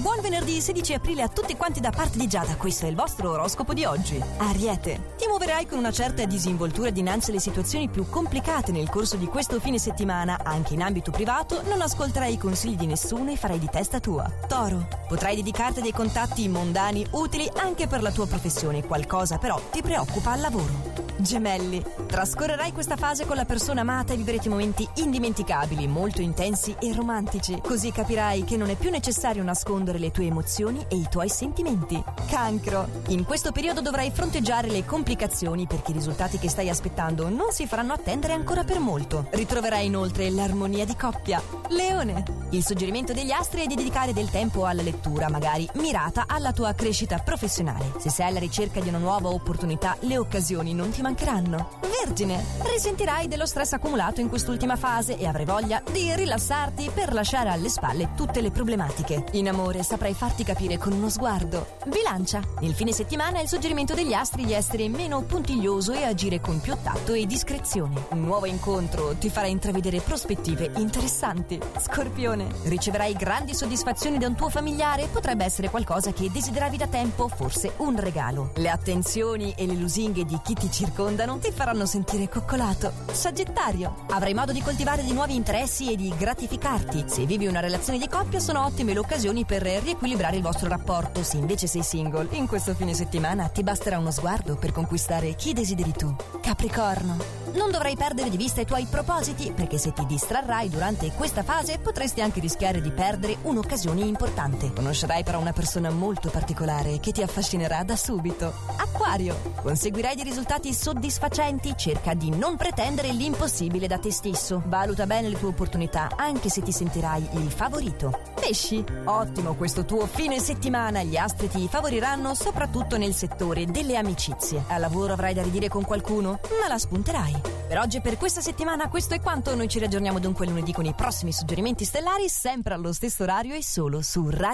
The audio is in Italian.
buon venerdì 16 aprile a tutti quanti da parte di Giada, questo è il vostro oroscopo di oggi. Ariete, ti muoverai con una certa disinvoltura dinanzi alle situazioni più complicate nel corso di questo fine settimana, anche in ambito privato, non ascolterai i consigli di nessuno e farai di testa tua. Toro, potrai dedicarti a dei contatti mondani utili anche per la tua professione, qualcosa però ti preoccupa al lavoro. Gemelli, trascorrerai questa fase con la persona amata e vivrete momenti indimenticabili, molto intensi e romantici. Così capirai che non è più necessario nascondere le tue emozioni e i tuoi sentimenti. Cancro, in questo periodo dovrai fronteggiare le complicazioni perché i risultati che stai aspettando non si faranno attendere ancora per molto. Ritroverai inoltre l'armonia di coppia. Leone, il suggerimento degli astri è di dedicare del tempo alla lettura, magari mirata alla tua crescita professionale. Se sei alla ricerca di una nuova opportunità, le occasioni non ti mancheranno. Vergine, risentirai dello stress accumulato in quest'ultima fase e avrai voglia di rilassarti per lasciare alle spalle tutte le problematiche. In amore saprai farti capire con uno sguardo. Bilancia, nel fine settimana è il suggerimento degli astri di essere meno puntiglioso e agire con più tatto e discrezione. Un nuovo incontro ti farà intravedere prospettive interessanti. Scorpione, riceverai grandi soddisfazioni da un tuo familiare, potrebbe essere qualcosa che desideravi da tempo, forse un regalo. Le attenzioni e le lusinghe di chi ti circondano ti faranno sentire coccolato. Sagittario, avrai modo di coltivare di nuovi interessi e di gratificarti. Se vivi una relazione di coppia sono ottime le occasioni per riequilibrare il vostro rapporto. Se invece sei single, in questo fine settimana ti basterà uno sguardo per conquistare chi desideri tu. Capricorno, non dovrai perdere di vista i tuoi propositi, perché se ti distrarrai durante questa fase potresti anche rischiare di perdere un'occasione importante. Conoscerai però una persona molto particolare che ti affascinerà da subito. Acquario, conseguirai dei risultati soddisfacenti, cerca di non pretendere l'impossibile da te stesso. Valuta bene le tue opportunità, anche se ti sentirai il favorito. Pesci, ottimo questo tuo fine settimana, gli astri ti favoriranno soprattutto nel settore delle amicizie. Al lavoro avrai da ridire con qualcuno, ma la spunterai. Per oggi e per questa settimana questo è quanto, noi ci raggiorniamo dunque lunedì con i prossimi suggerimenti stellari, sempre allo stesso orario e solo su Radio